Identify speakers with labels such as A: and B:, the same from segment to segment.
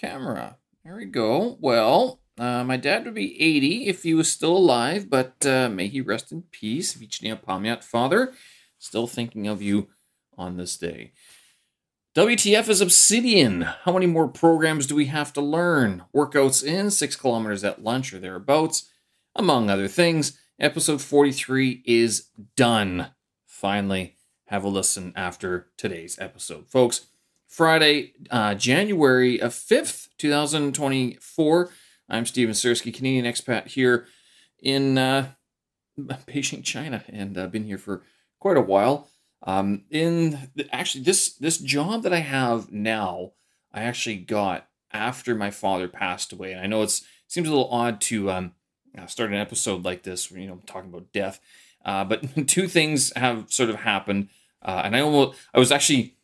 A: camera. There we go. Well, uh, my dad would be 80 if he was still alive, but uh, may he rest in peace. Vichnia Pamyat, Father, still thinking of you on this day. WTF is Obsidian. How many more programs do we have to learn? Workouts in, six kilometers at lunch or thereabouts, among other things. Episode 43 is done. Finally, have a listen after today's episode. Folks, Friday, uh, January 5th, 2024. I'm Steven Sirski, Canadian expat here in uh, Beijing, China, and I've uh, been here for quite a while. Um, in actually this this job that I have now, I actually got after my father passed away, and I know it's seems a little odd to um, start an episode like this, you know, talking about death. Uh, but two things have sort of happened, uh, and I almost I was actually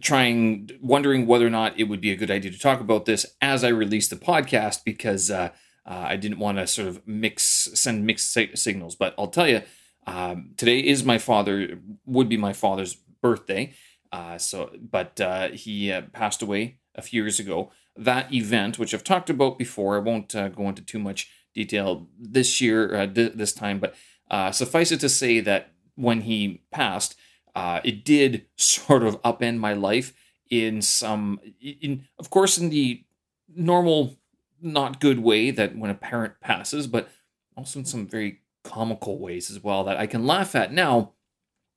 A: trying wondering whether or not it would be a good idea to talk about this as I release the podcast because uh, uh I didn't want to sort of mix send mixed signals. But I'll tell you, um, today is my father would be my father's birthday. Uh, so, but uh, he uh, passed away a few years ago. That event, which I've talked about before, I won't uh, go into too much detail this year, th- this time, but suffice it to say that when he passed, it did sort of upend my life in some, in of course, in the normal, not good way that when a parent passes, but also in some very comical ways as well that I can laugh at now.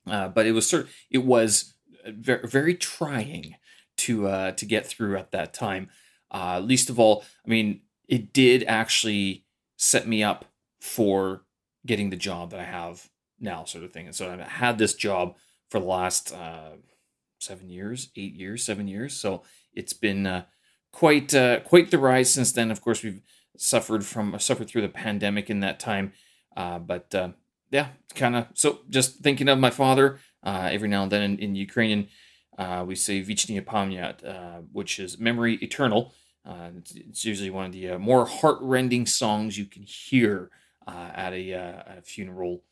A: Uh, but it was sort it was very, very trying to uh, to get through at that time. Uh, least of all, I mean, it did actually set me up for getting the job that I have now, sort of thing. And so I've had this job for the last uh, seven years, eight years, seven years. So it's been uh, quite uh, quite the rise since then. Of course, we've suffered from suffered through the pandemic in that time, uh, but uh, yeah, kind of. So just thinking of my father uh, every now and then in, in Ukrainian, we say Vichnia Pamyat, which is memory eternal. It's, it's, usually one of the more heart-rending songs you can hear at a, a funeral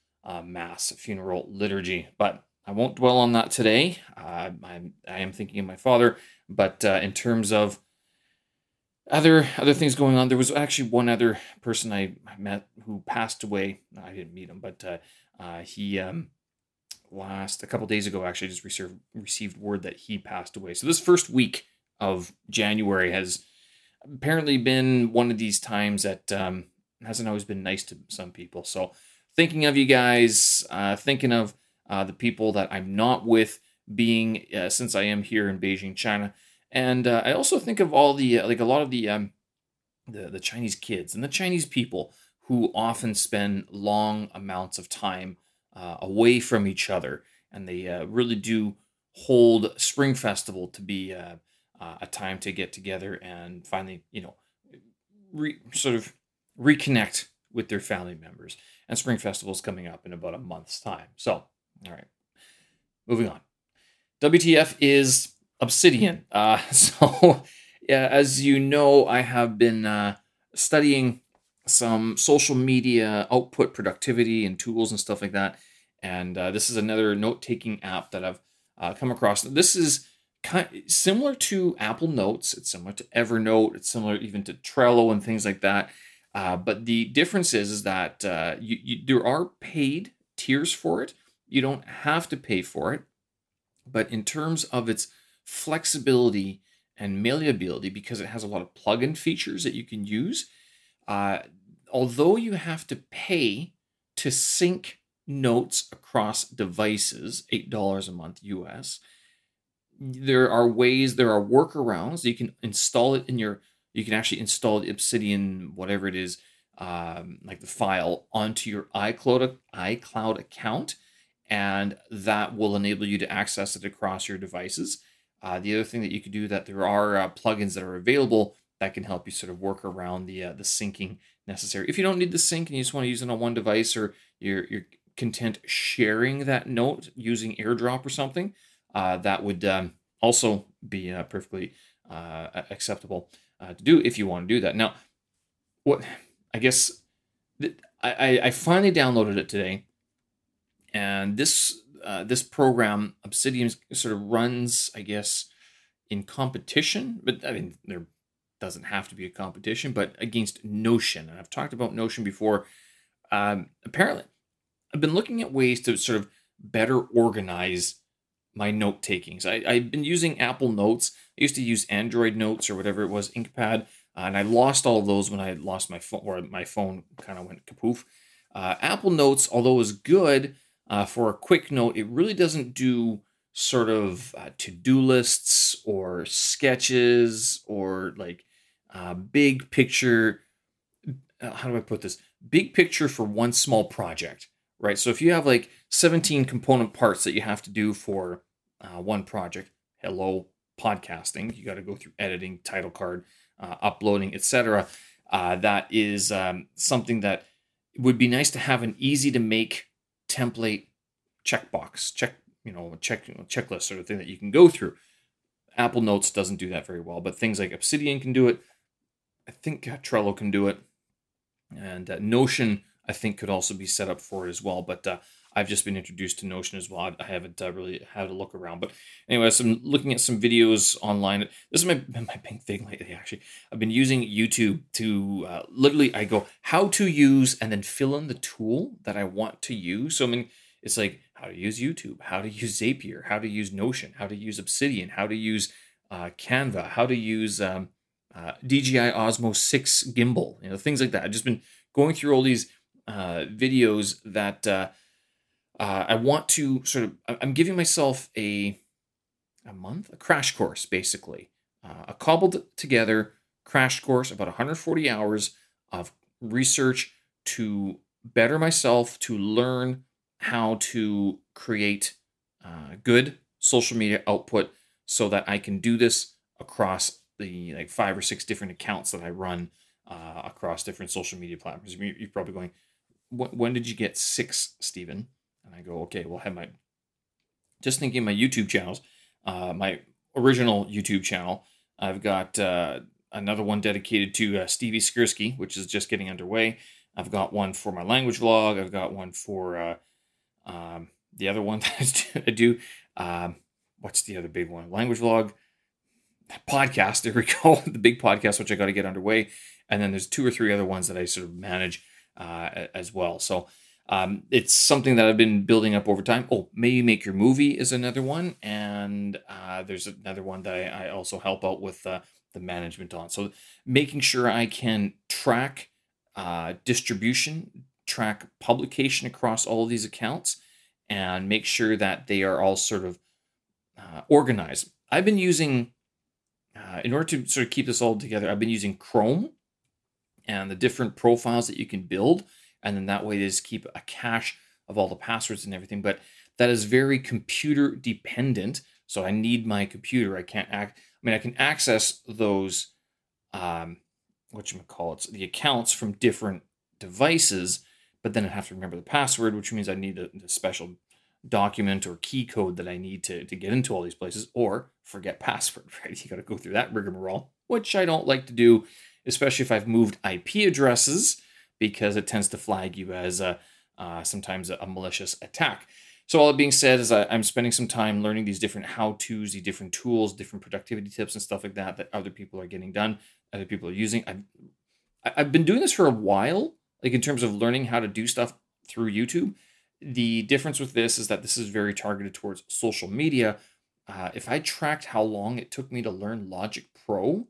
A: mass, a funeral liturgy. But I won't dwell on that today. I'm, I am thinking of my father, but in terms of other other things going on. There was actually one other person I met who passed away. I didn't meet him, but uh, uh, he um, last a couple days ago actually just received received word that he passed away. So this first week of January has apparently been one of these times that um, hasn't always been nice to some people. So thinking of you guys, uh, thinking of uh, the people that I'm not with, being uh, since I am here in Beijing, China and uh, I also think of all the uh, like a lot of the um, the the Chinese kids and the Chinese people who often spend long amounts of time uh, away from each other, and they really do hold Spring Festival to be a time to get together and finally, you know, re- sort of reconnect with their family members. And Spring Festival is coming up in about a month's time. So, all right, moving on. WTF is Obsidian. Uh, so, yeah, as you know, I have been uh, studying some social media output productivity and tools and stuff like that. And uh, this is another note taking app that I've uh, come across. This is kind of similar to Apple Notes. It's similar to Evernote. It's similar even to Trello and things like that. Uh, but the difference is, is that uh, you, you, there are paid tiers for it. You don't have to pay for it. But in terms of its flexibility and malleability because it has a lot of plugin features that you can use. Uh, although you have to pay to sync notes across devices, $8 a month US, there are ways, there are workarounds. You can install it in your, you can actually install the Obsidian, whatever it is, um, like the file, onto your iCloud, iCloud account, and that will enable you to access it across your devices. Uh, the other thing that you could do that there are uh, plugins that are available that can help you sort of work around the uh, the syncing necessary. If you don't need the sync and you just want to use it on one device, or you're you're content sharing that note using AirDrop or something, uh, that would um, also be uh, perfectly uh, acceptable to do if you want to do that. Now, what I guess th- I I finally downloaded it today, and this uh, this program, Obsidian, sort of runs, I guess, in competition. But I mean, they're doesn't have to be a competition, but against Notion. And I've talked about Notion before. Um, apparently, I've been looking at ways to sort of better organize my note takings. I, I've been using Apple Notes. I used to use Android Notes or whatever it was, InkPad, uh, and I lost all those when I lost my phone, or my phone kind of went kapoof. Uh, Apple Notes, although is good uh, for a quick note, it really doesn't do sort of uh, to-do lists or sketches or like uh, big picture. Uh, how do I put this? Big picture for one small project, right? So if you have like 17 component parts that you have to do for uh, one project, hello podcasting, you got to go through editing, title card, uh, uploading, etc. that is um, something that would be nice to have an easy to make template checkbox, check, you know, check you know, checklist sort of thing that you can go through. Apple Notes doesn't do that very well, but things like Obsidian can do it. I think Trello can do it, and uh, Notion I think could also be set up for it as well. But uh, I've just been introduced to Notion as well. I haven't uh, really had a look around, but anyway, I'm looking at some videos online. This is my my big thing lately. Actually, I've been using YouTube to uh, literally I go how to use and then fill in the tool that I want to use. So I mean, it's like how to use YouTube, how to use Zapier, how to use Notion, how to use Obsidian, how to use uh, Canva, how to use um, uh, DJI Osmo Six gimbal, you know things like that. I've just been going through all these uh, videos that uh, I want to sort of, I'm giving myself a, a month, a crash course, basically. Uh, a cobbled together crash course, about 140 hours of research to better myself, to learn how to create uh, good social media output so that I can do this across the like five or six different accounts that I run uh, across different social media platforms. You're probably going, when did you get six, Stephen? And I go, okay, well, I have my, just thinking my YouTube channels, uh, my original YouTube channel, I've got uh, another one dedicated to uh, Stevie Skirsky, which is just getting underway. I've got one for my language vlog. I've got one for uh, um, the other one that I do. Um, what's the other big one? Language vlog, podcast. There we go. the big podcast, which I got to get underway. And then there's two or three other ones that I sort of manage uh, as well. So um, it's something that I've been building up over time. Oh, maybe make your movie is another one, and uh, there's another one that I, I also help out with uh, the management on. So making sure I can track uh, distribution, track publication across all of these accounts, and make sure that they are all sort of uh, organized. I've been using, uh, in order to sort of keep this all together, I've been using Chrome and the different profiles that you can build and then that way they just keep a cache of all the passwords and everything. But that is very computer dependent. So I need my computer. I can't act. I mean, I can access those, um, what you call it, the accounts from different devices, but then I have to remember the password, which means I need a, a special document or key code that I need to, to get into all these places, or forget password, right? You got to go through that rigmarole, which I don't like to do, especially if I've moved IP addresses because it tends to flag you as a, uh, sometimes a, malicious attack. So all that being said is I, I'm spending some time learning these different how-tos, the different tools, different productivity tips and stuff like that that other people are getting done, other people are using. I've I've been doing this for a while, like in terms of learning how to do stuff through YouTube. The difference with this is that this is very targeted towards social media. Uh, if I tracked how long it took me to learn Logic Pro,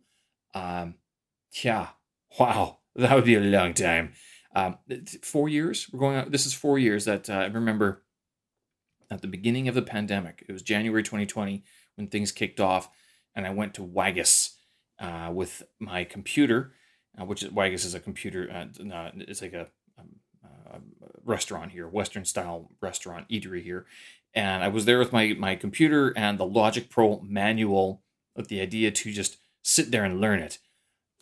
A: um, yeah, wow, that would be a long time. Um, four years. We're going. On, this is four years that uh, I remember. At the beginning of the pandemic, it was January 2020 when things kicked off, and I went to Wagas uh, with my computer, uh, which is Wagas is a computer. Uh, it's like a, um, a, a restaurant here, Western style restaurant eatery here, and I was there with my my computer and the Logic Pro manual with the idea to just sit there and learn it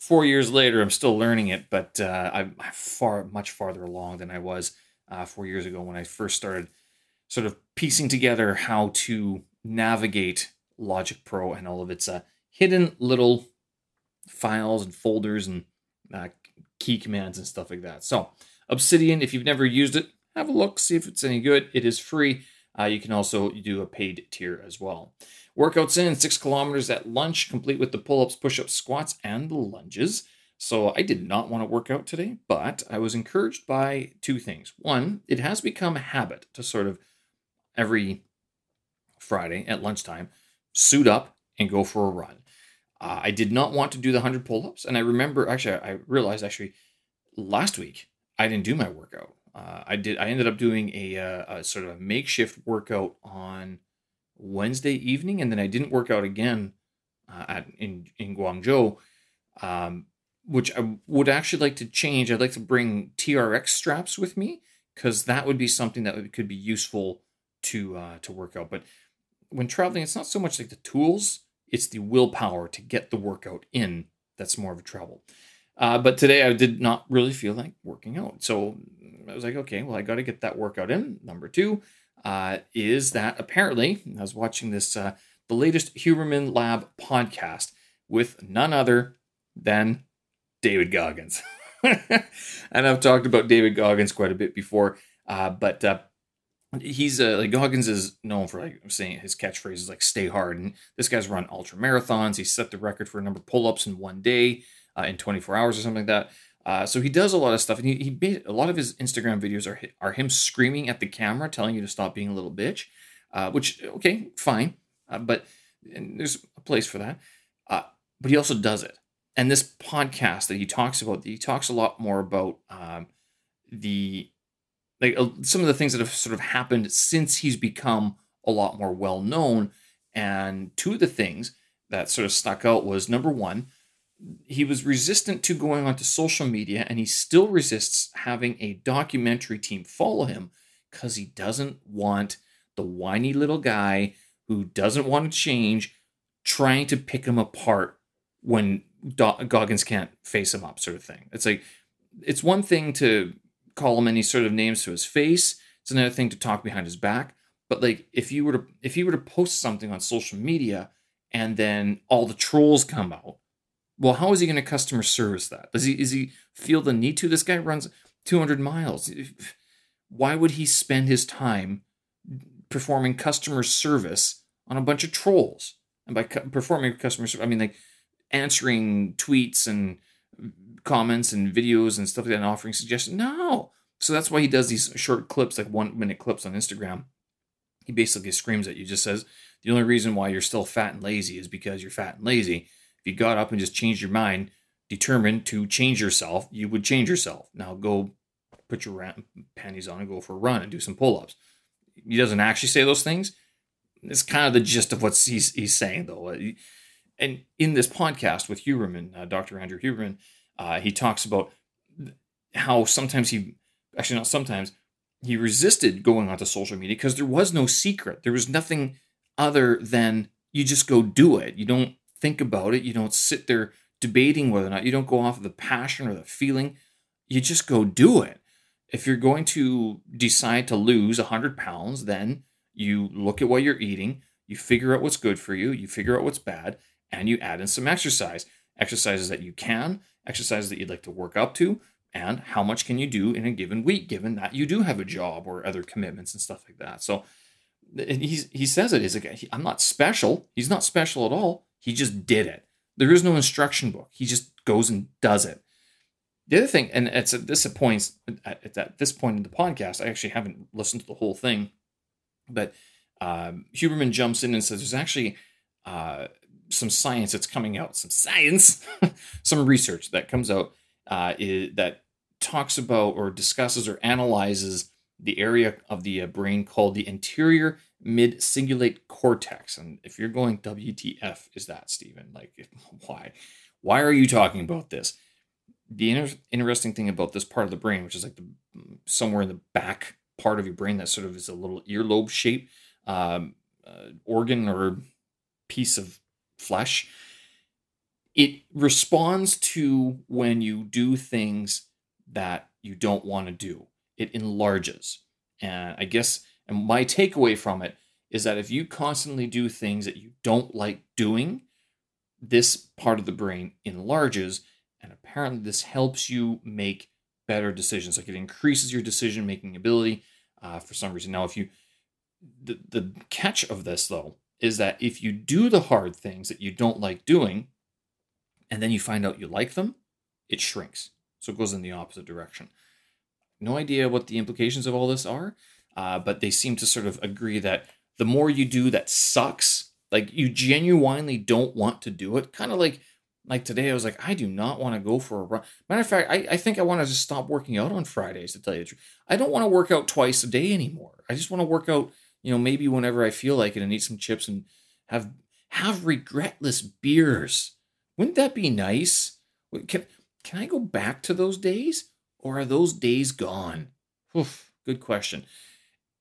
A: four years later, I'm still learning it, but uh, I'm far much farther along than I was uh, four years ago when I first started sort of piecing together how to navigate Logic Pro and all of its uh, hidden little files and folders and uh, key commands and stuff like that. So, Obsidian, if you've never used it, have a look, see if it's any good. It is free. Uh, you can also do a paid tier as well. Workouts in six kilometers at lunch, complete with the pull ups, push ups, squats, and the lunges. So I did not want to work out today, but I was encouraged by two things. One, it has become a habit to sort of every Friday at lunchtime suit up and go for a run. Uh, I did not want to do the 100 pull ups. And I remember, actually, I realized actually last week I didn't do my workout. Uh, I did. I ended up doing a, uh, a sort of a makeshift workout on Wednesday evening, and then I didn't work out again uh, at in in Guangzhou, um, which I would actually like to change. I'd like to bring TRX straps with me because that would be something that could be useful to uh, to work out. But when traveling, it's not so much like the tools; it's the willpower to get the workout in that's more of a trouble. Uh, but today I did not really feel like working out. So I was like, okay, well, I got to get that workout in. Number two uh, is that apparently I was watching this, uh, the latest Huberman Lab podcast with none other than David Goggins. and I've talked about David Goggins quite a bit before, uh, but uh, he's uh, like Goggins is known for like saying his catchphrase is like "stay hard," and this guy's run ultra marathons. He set the record for a number of pull-ups in one day uh, in 24 hours or something like that. Uh, so he does a lot of stuff, and he, he made a lot of his Instagram videos are are him screaming at the camera, telling you to stop being a little bitch. Uh, which okay, fine, uh, but there's a place for that. Uh, but he also does it, and this podcast that he talks about, he talks a lot more about um, the like uh, some of the things that have sort of happened since he's become a lot more well known. And two of the things that sort of stuck out was number one, he was resistant to going onto social media and he still resists having a documentary team follow him because he doesn't want the whiny little guy who doesn't want to change trying to pick him apart when Do- Goggins can't face him up, sort of thing. It's like, it's one thing to call him any sort of names to his face, it's another thing to talk behind his back. But like, if you were to if you were to post something on social media and then all the trolls come out well, how is he going to customer service that? Does he is he feel the need to? This guy runs 200 miles. Why would he spend his time performing customer service on a bunch of trolls? And by cu- performing customer service, I mean like answering tweets and comments and videos and stuff like that, and offering suggestions. No. So that's why he does these short clips, like one minute clips on Instagram. He basically screams at you, just says, the only reason why you're still fat and lazy is because you're fat and lazy if you got up and just changed your mind, determined to change yourself, you would change yourself. Now go put your panties on and go for a run and do some pull ups. He doesn't actually say those things. It's kind of the gist of what he's, he's saying, though. And in this podcast with Huberman, uh, Dr. Andrew Huberman, uh, he talks about how sometimes he, actually, not sometimes, he resisted going onto social media because there was no secret. There was nothing other than you just go do it. You don't think about it. You don't sit there debating whether or not you don't go off of the passion or the feeling. You just go do it. If you're going to decide to lose 100 pounds, then you look at what you're eating, you figure out what's good for you, you figure out what's bad, and you add in some exercise. Exercises that you can, exercises that you'd like to work up to, and how much can you do in a given week, given that you do have a job or other commitments and stuff like that. So he's, he says it is like, I'm not special. He's not special at all. He just did it. There is no instruction book. He just goes and does it. The other thing, and it's at this point, at, at this point in the podcast, I actually haven't listened to the whole thing, but um, Huberman jumps in and says there's actually uh, some science that's coming out, some science, some research that comes out uh, is, that talks about or discusses or analyzes the area of the uh, brain called the anterior mid cingulate cortex. And if you're going, WTF is that, Stephen? Like, why? Why are you talking about this? The inter- interesting thing about this part of the brain, which is like the somewhere in the back part of your brain that sort of is a little earlobe shape um, uh, organ or piece of flesh, it responds to when you do things that you don't want to do. It enlarges. And I guess and my takeaway from it is that if you constantly do things that you don't like doing, this part of the brain enlarges. And apparently, this helps you make better decisions. Like it increases your decision making ability uh, for some reason. Now, if you the, the catch of this, though, is that if you do the hard things that you don't like doing, and then you find out you like them, it shrinks. So it goes in the opposite direction. No idea what the implications of all this are, uh, but they seem to sort of agree that the more you do that sucks, like you genuinely don't want to do it, kind of like like today, I was like, I do not want to go for a run. Matter of fact, I, I think I want to just stop working out on Fridays, to tell you the truth. I don't want to work out twice a day anymore. I just want to work out, you know, maybe whenever I feel like it and eat some chips and have have regretless beers. Wouldn't that be nice? Can, can I go back to those days? Or are those days gone? Oof, good question.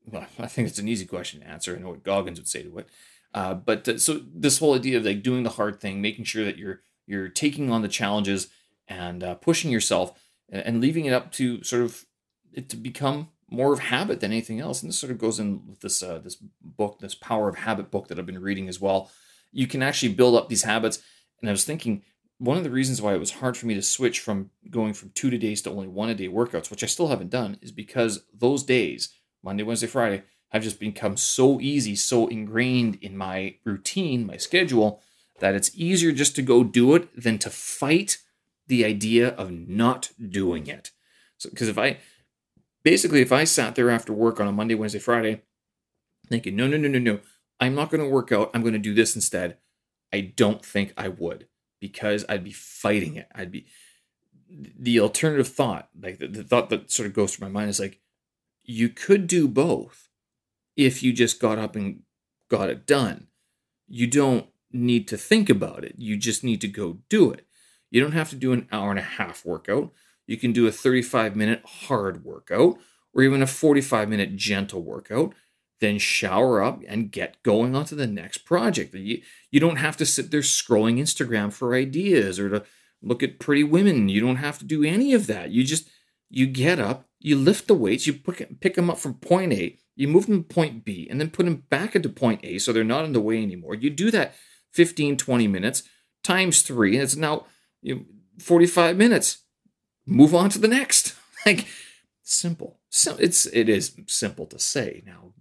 A: Well, I think it's an easy question to answer. I know what Goggins would say to it. Uh, but uh, so this whole idea of like doing the hard thing, making sure that you're you're taking on the challenges and uh, pushing yourself and leaving it up to sort of it to become more of habit than anything else. And this sort of goes in with this uh, this book, this Power of Habit book that I've been reading as well. You can actually build up these habits. And I was thinking one of the reasons why it was hard for me to switch from going from two to days to only one a day workouts, which I still haven't done, is because those days, Monday, Wednesday, Friday, have just become so easy, so ingrained in my routine, my schedule, that it's easier just to go do it than to fight the idea of not doing it. So, because if I basically, if I sat there after work on a Monday, Wednesday, Friday, thinking, no, no, no, no, no, I'm not going to work out, I'm going to do this instead, I don't think I would because I'd be fighting it. I'd be the alternative thought, like the, the thought that sort of goes through my mind is like, you could do both if you just got up and got it done. You don't need to think about it. You just need to go do it. You don't have to do an hour and a half workout. You can do a 35 minute hard workout or even a 45 minute gentle workout. Then shower up and get going on to the next project. You, you don't have to sit there scrolling Instagram for ideas or to look at pretty women. You don't have to do any of that. You just you get up, you lift the weights, you pick, pick them up from point A, you move them to point B, and then put them back into point A so they're not in the way anymore. You do that 15, 20 minutes times three, and it's now you know, 45 minutes. Move on to the next. Like simple. So it's it is simple to say. Now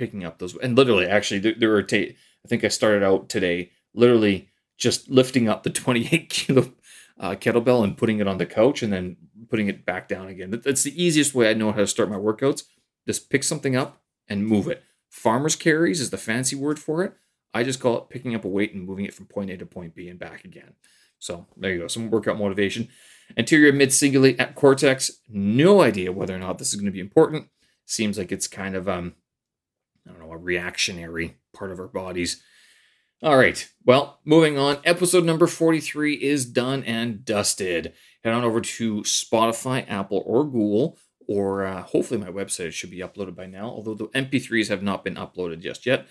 A: picking up those and literally actually there, there were ta- I think I started out today literally just lifting up the 28 kilo uh, kettlebell and putting it on the couch and then putting it back down again. That's the easiest way I know how to start my workouts. Just pick something up and move it. Farmer's carries is the fancy word for it. I just call it picking up a weight and moving it from point A to point B and back again. So there you go, some workout motivation. Anterior mid cingulate cortex, no idea whether or not this is going to be important. Seems like it's kind of, um, I don't know, a reactionary part of our bodies. All right, well, moving on. Episode number 43 is done and dusted. Head on over to Spotify, Apple, or Google, or uh, hopefully my website should be uploaded by now, although the MP3s have not been uploaded just yet.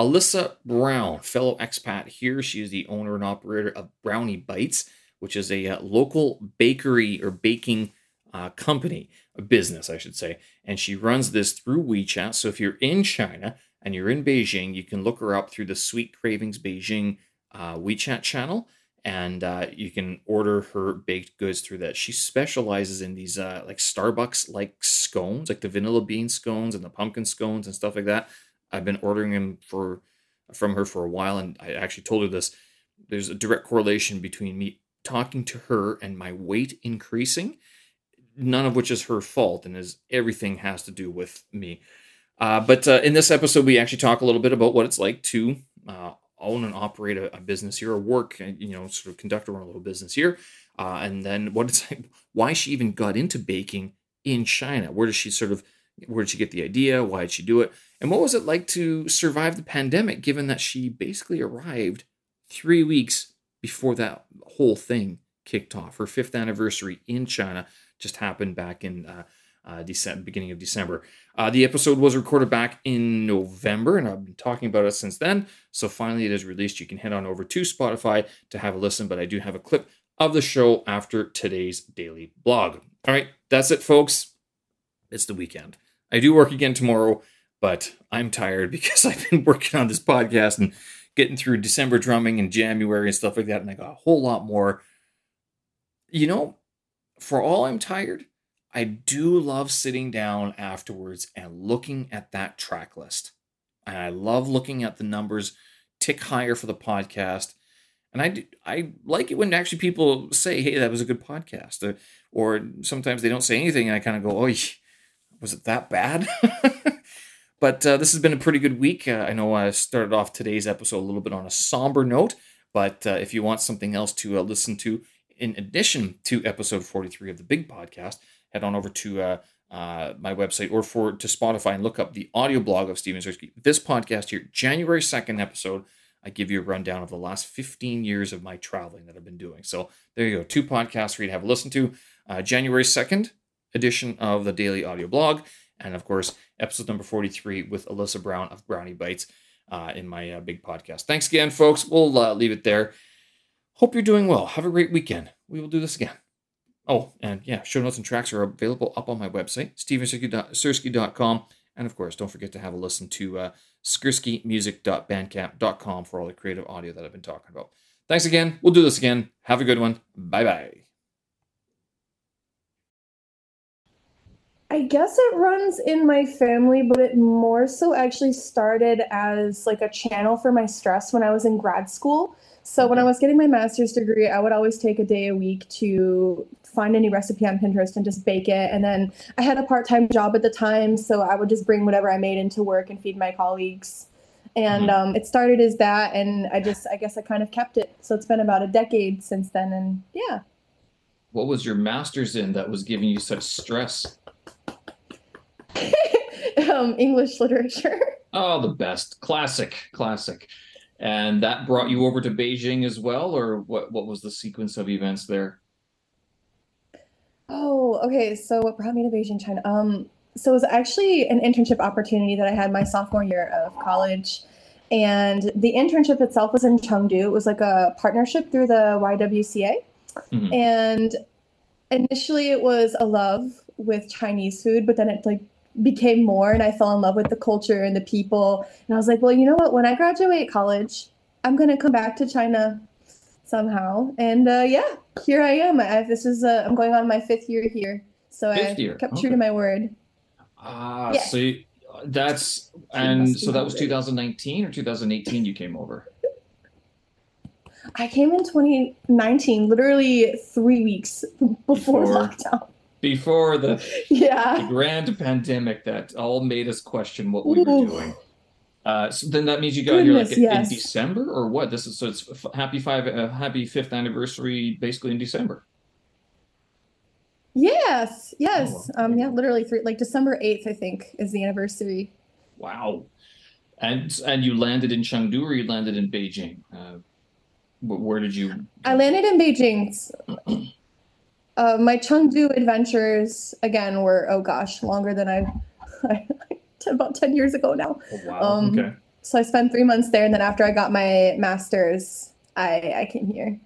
A: Alyssa Brown, fellow expat here. She is the owner and operator of Brownie Bites, which is a uh, local bakery or baking uh, company, a business, I should say. And she runs this through WeChat. So if you're in China and you're in Beijing, you can look her up through the Sweet Cravings Beijing uh, WeChat channel. And uh, you can order her baked goods through that. She specializes in these uh, like Starbucks like scones, like the vanilla bean scones and the pumpkin scones and stuff like that. I've been ordering them for from her for a while, and I actually told her this. There's a direct correlation between me talking to her and my weight increasing. None of which is her fault, and is everything has to do with me. Uh, but uh, in this episode, we actually talk a little bit about what it's like to uh, own and operate a, a, business here, or work, uh, you know, sort of conduct own little business here, uh, and then what it's like, why she even got into baking in China. Where does she sort of where did she get the idea? Why did she do it? And what was it like to survive the pandemic, given that she basically arrived three weeks before that whole thing kicked off? Her fifth anniversary in China just happened back in uh, uh, December, beginning of December. Uh, the episode was recorded back in November, and I've been talking about it since then. So finally, it is released. You can head on over to Spotify to have a listen, but I do have a clip of the show after today's daily blog. All right, that's it, folks. It's the weekend. I do work again tomorrow, but I'm tired because I've been working on this podcast and getting through December drumming and January and stuff like that. And I got a whole lot more. You know, for all I'm tired, I do love sitting down afterwards and looking at that track list. and I love looking at the numbers tick higher for the podcast. And I, do, I like it when actually people say, hey, that was a good podcast. Or, or sometimes they don't say anything, and I kind of go, oh, was it that bad? but uh, this has been a pretty good week. Uh, I know I started off today's episode a little bit on a somber note, but uh, if you want something else to uh, listen to in addition to episode 43 of the big podcast, head on over to uh, uh, my website or for to Spotify and look up the audio blog of Steven Sirski. This podcast here, January 2nd episode, I give you a rundown of the last 15 years of my traveling that I've been doing. So there you go, two podcasts for you to have a listen to. Uh, January 2nd edition of the daily audio blog, and of course, episode number 43 with Alyssa Brown of Brownie Bites uh, in my uh, big podcast. Thanks again, folks. We'll uh, leave it there. Hope you're doing well. Have a great weekend. We will do this again. Oh, and yeah, show notes and tracks are available up on my website, stevensirski.com. And of course, don't forget to have a listen to uh, skrskimuzik.bandcamp.com for all the creative audio that I've been talking about. Thanks again. We'll do this again. Have a good one. Bye bye.
B: I guess it runs in my family, but it more so actually started as like a channel for my stress when I was in grad school. So when I was getting my master's degree, I would always take a day a week to find a new recipe on Pinterest and just bake it. And then I had a part-time job at the time, so I would just bring whatever I made into work and feed my colleagues. And mm-hmm. um, it started as that, and I just, I guess, I kind of kept it. So it's been about a decade since then, and yeah.
A: What was your master's in that was giving you such stress?
B: um, English literature.
A: Oh, the best, classic, classic. And that brought you over to Beijing as well, or what? What was the sequence of events there?
B: Oh, okay. So what brought me to Beijing, China? Um, so it was actually an internship opportunity that I had my sophomore year of college. And the internship itself was in Chengdu. It was like a partnership through the YWCA. Mm-hmm. And initially it was a love with Chinese food, but then it like became more and I fell in love with the culture and the people. And I was like, well, you know what? When I graduate college, I'm going to come back to China somehow. And uh, yeah, here I am. I, this is uh, I'm going on my fifth year here, so fifth I year. kept okay. true to my word.
A: Ah, yeah. so you, that's and so that was 2019 or 2018. You came over.
B: I came in 2019, literally three weeks before, before lockdown.
A: Before the
B: yeah
A: the grand pandemic that all made us question what we Ooh. were doing. Uh, so then that means you got Goodness, here like yes. in December or what? This is so it's happy five, uh, happy fifth anniversary, basically in December.
B: Yes, yes, oh, um, yeah, literally three, like December eighth, I think, is the anniversary.
A: Wow, and and you landed in Chengdu or you landed in Beijing? Uh, where did you?
B: I landed in Beijing. uh, my Chengdu adventures again were oh gosh, longer than I, about 10 years ago now.
A: Oh, wow. Um, okay.
B: So I spent three months there. And then after I got my master's, I, I came here.